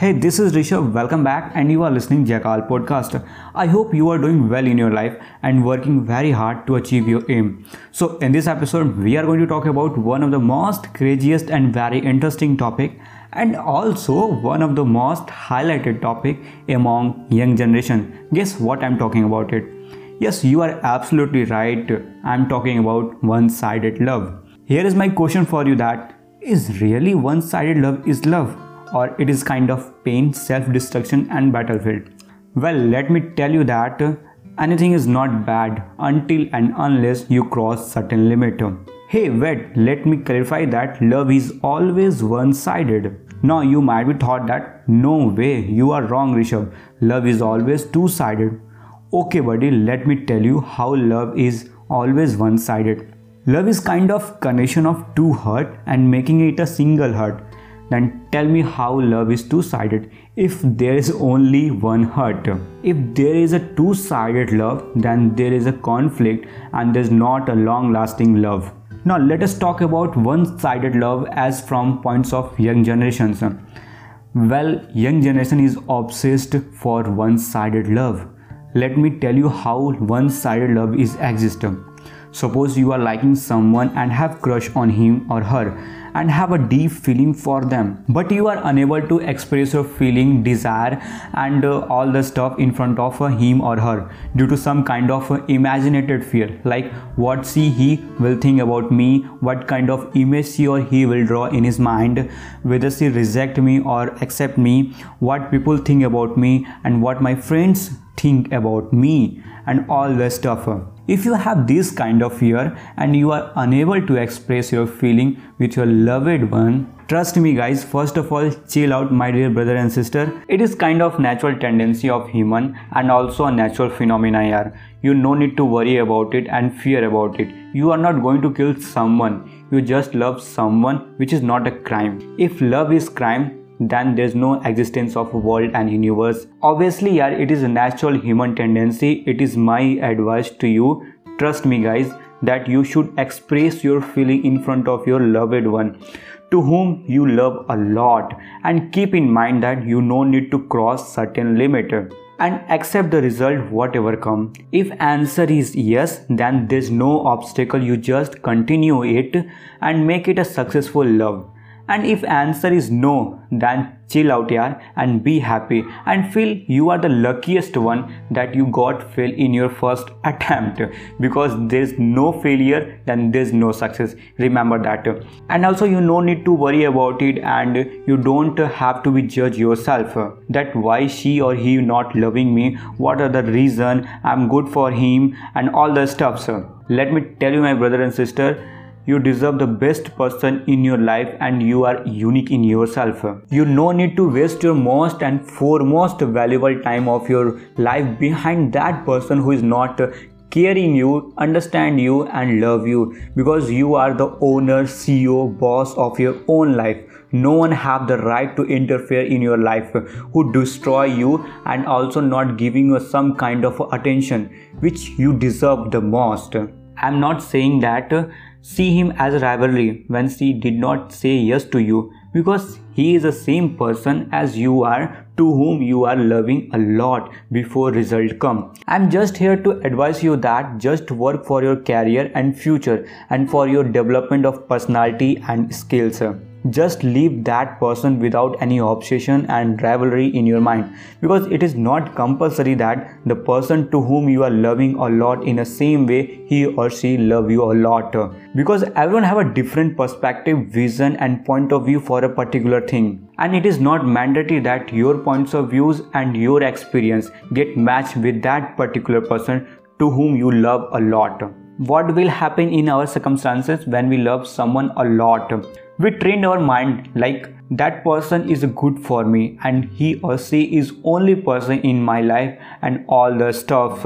Hey, this is Rishabh. Welcome back, and you are listening Zaikal podcast. I hope you are doing well in your life and working very hard to achieve your aim. So, in this episode, we are going to talk about one of the most craziest and very interesting topic, and also one of the most highlighted topic among young generation. Guess what I'm talking about it? Yes, you are absolutely right. I'm talking about one-sided love. Here is my question for you: that is really one-sided love is love? Or it is kind of pain, self-destruction and battlefield. Well, let me tell you that anything is not bad until and unless you cross certain limit. Hey, wait, let me clarify that love is always one-sided. Now you might be thought that no way, you are wrong Rishabh. Love is always two-sided. Okay buddy, let me tell you how love is always one-sided. Love is kind of connection of two heart and making it a single heart then tell me how love is two-sided if there is only one heart. If there is a two-sided love, then there is a conflict and there's not a long-lasting love. Now let us talk about one-sided love as from points of young generations. Well, young generation is obsessed for one-sided love. Let me tell you how one-sided love is exist. Suppose you are liking someone and have crush on him or her and have a deep feeling for them but you are unable to express your feeling desire and uh, all the stuff in front of uh, him or her due to some kind of uh, imaginated fear. Like what she he will think about me what kind of image she or he will draw in his mind whether she reject me or accept me what people think about me and what my friends think about me and all the stuff if you have this kind of fear and you are unable to express your feeling with your loved one, trust me guys, first of all chill out my dear brother and sister. It is kind of natural tendency of human and also a natural phenomena here. You no need to worry about it and fear about it. You are not going to kill someone. You just love someone which is not a crime. If love is crime, then there's no existence of world and universe. Obviously yeah it is a natural human tendency. It is my advice to you. Trust me guys that you should express your feeling in front of your loved one to whom you love a lot. And keep in mind that you no need to cross certain limit. And accept the result whatever come. If answer is yes then there's no obstacle. You just continue it and make it a successful love and if answer is no then chill out here and be happy. And feel you are the luckiest one that you got fail in your first attempt. Because there's no failure then there's no success. Remember that. And also you no need to worry about it and you don't have to be judge yourself. That why she or he not loving me what are the reason i'm good for him and all the stuff sir let me tell you my brother and sister you deserve the best person in your life and you are unique in yourself. You no need to waste your most and foremost valuable time of your life behind that person who is not caring you understand you and love you because you are the owner ceo boss of your own life. No one have the right to interfere in your life who destroy you and also not giving you some kind of attention which you deserve the most. I'm not saying that See him as a rivalry when she did not say yes to you because he is the same person as you are to whom you are loving a lot before result come. I'm just here to advise you that just work for your career and future and for your development of personality and skills just leave that person without any obsession and rivalry in your mind. Because it is not compulsory that the person to whom you are loving a lot in the same way he or she love you a lot. Because everyone have a different perspective vision and point of view for a particular thing. And it is not mandatory that your points of views and your experience get matched with that particular person to whom you love a lot what will happen in our circumstances when we love someone a lot? We train our mind like that person is good for me and he or she is only person in my life and all the stuff.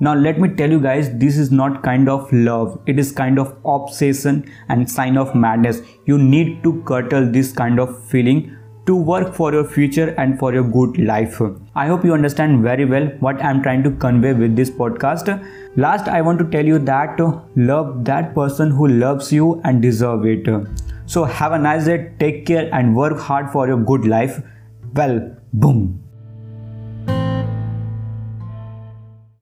Now let me tell you guys this is not kind of love. It is kind of obsession and sign of madness. You need to curtail this kind of feeling to work for your future and for your good life. I hope you understand very well what I'm trying to convey with this podcast. Last, I want to tell you that love that person who loves you and deserve it. So have a nice day, take care and work hard for your good life. well boom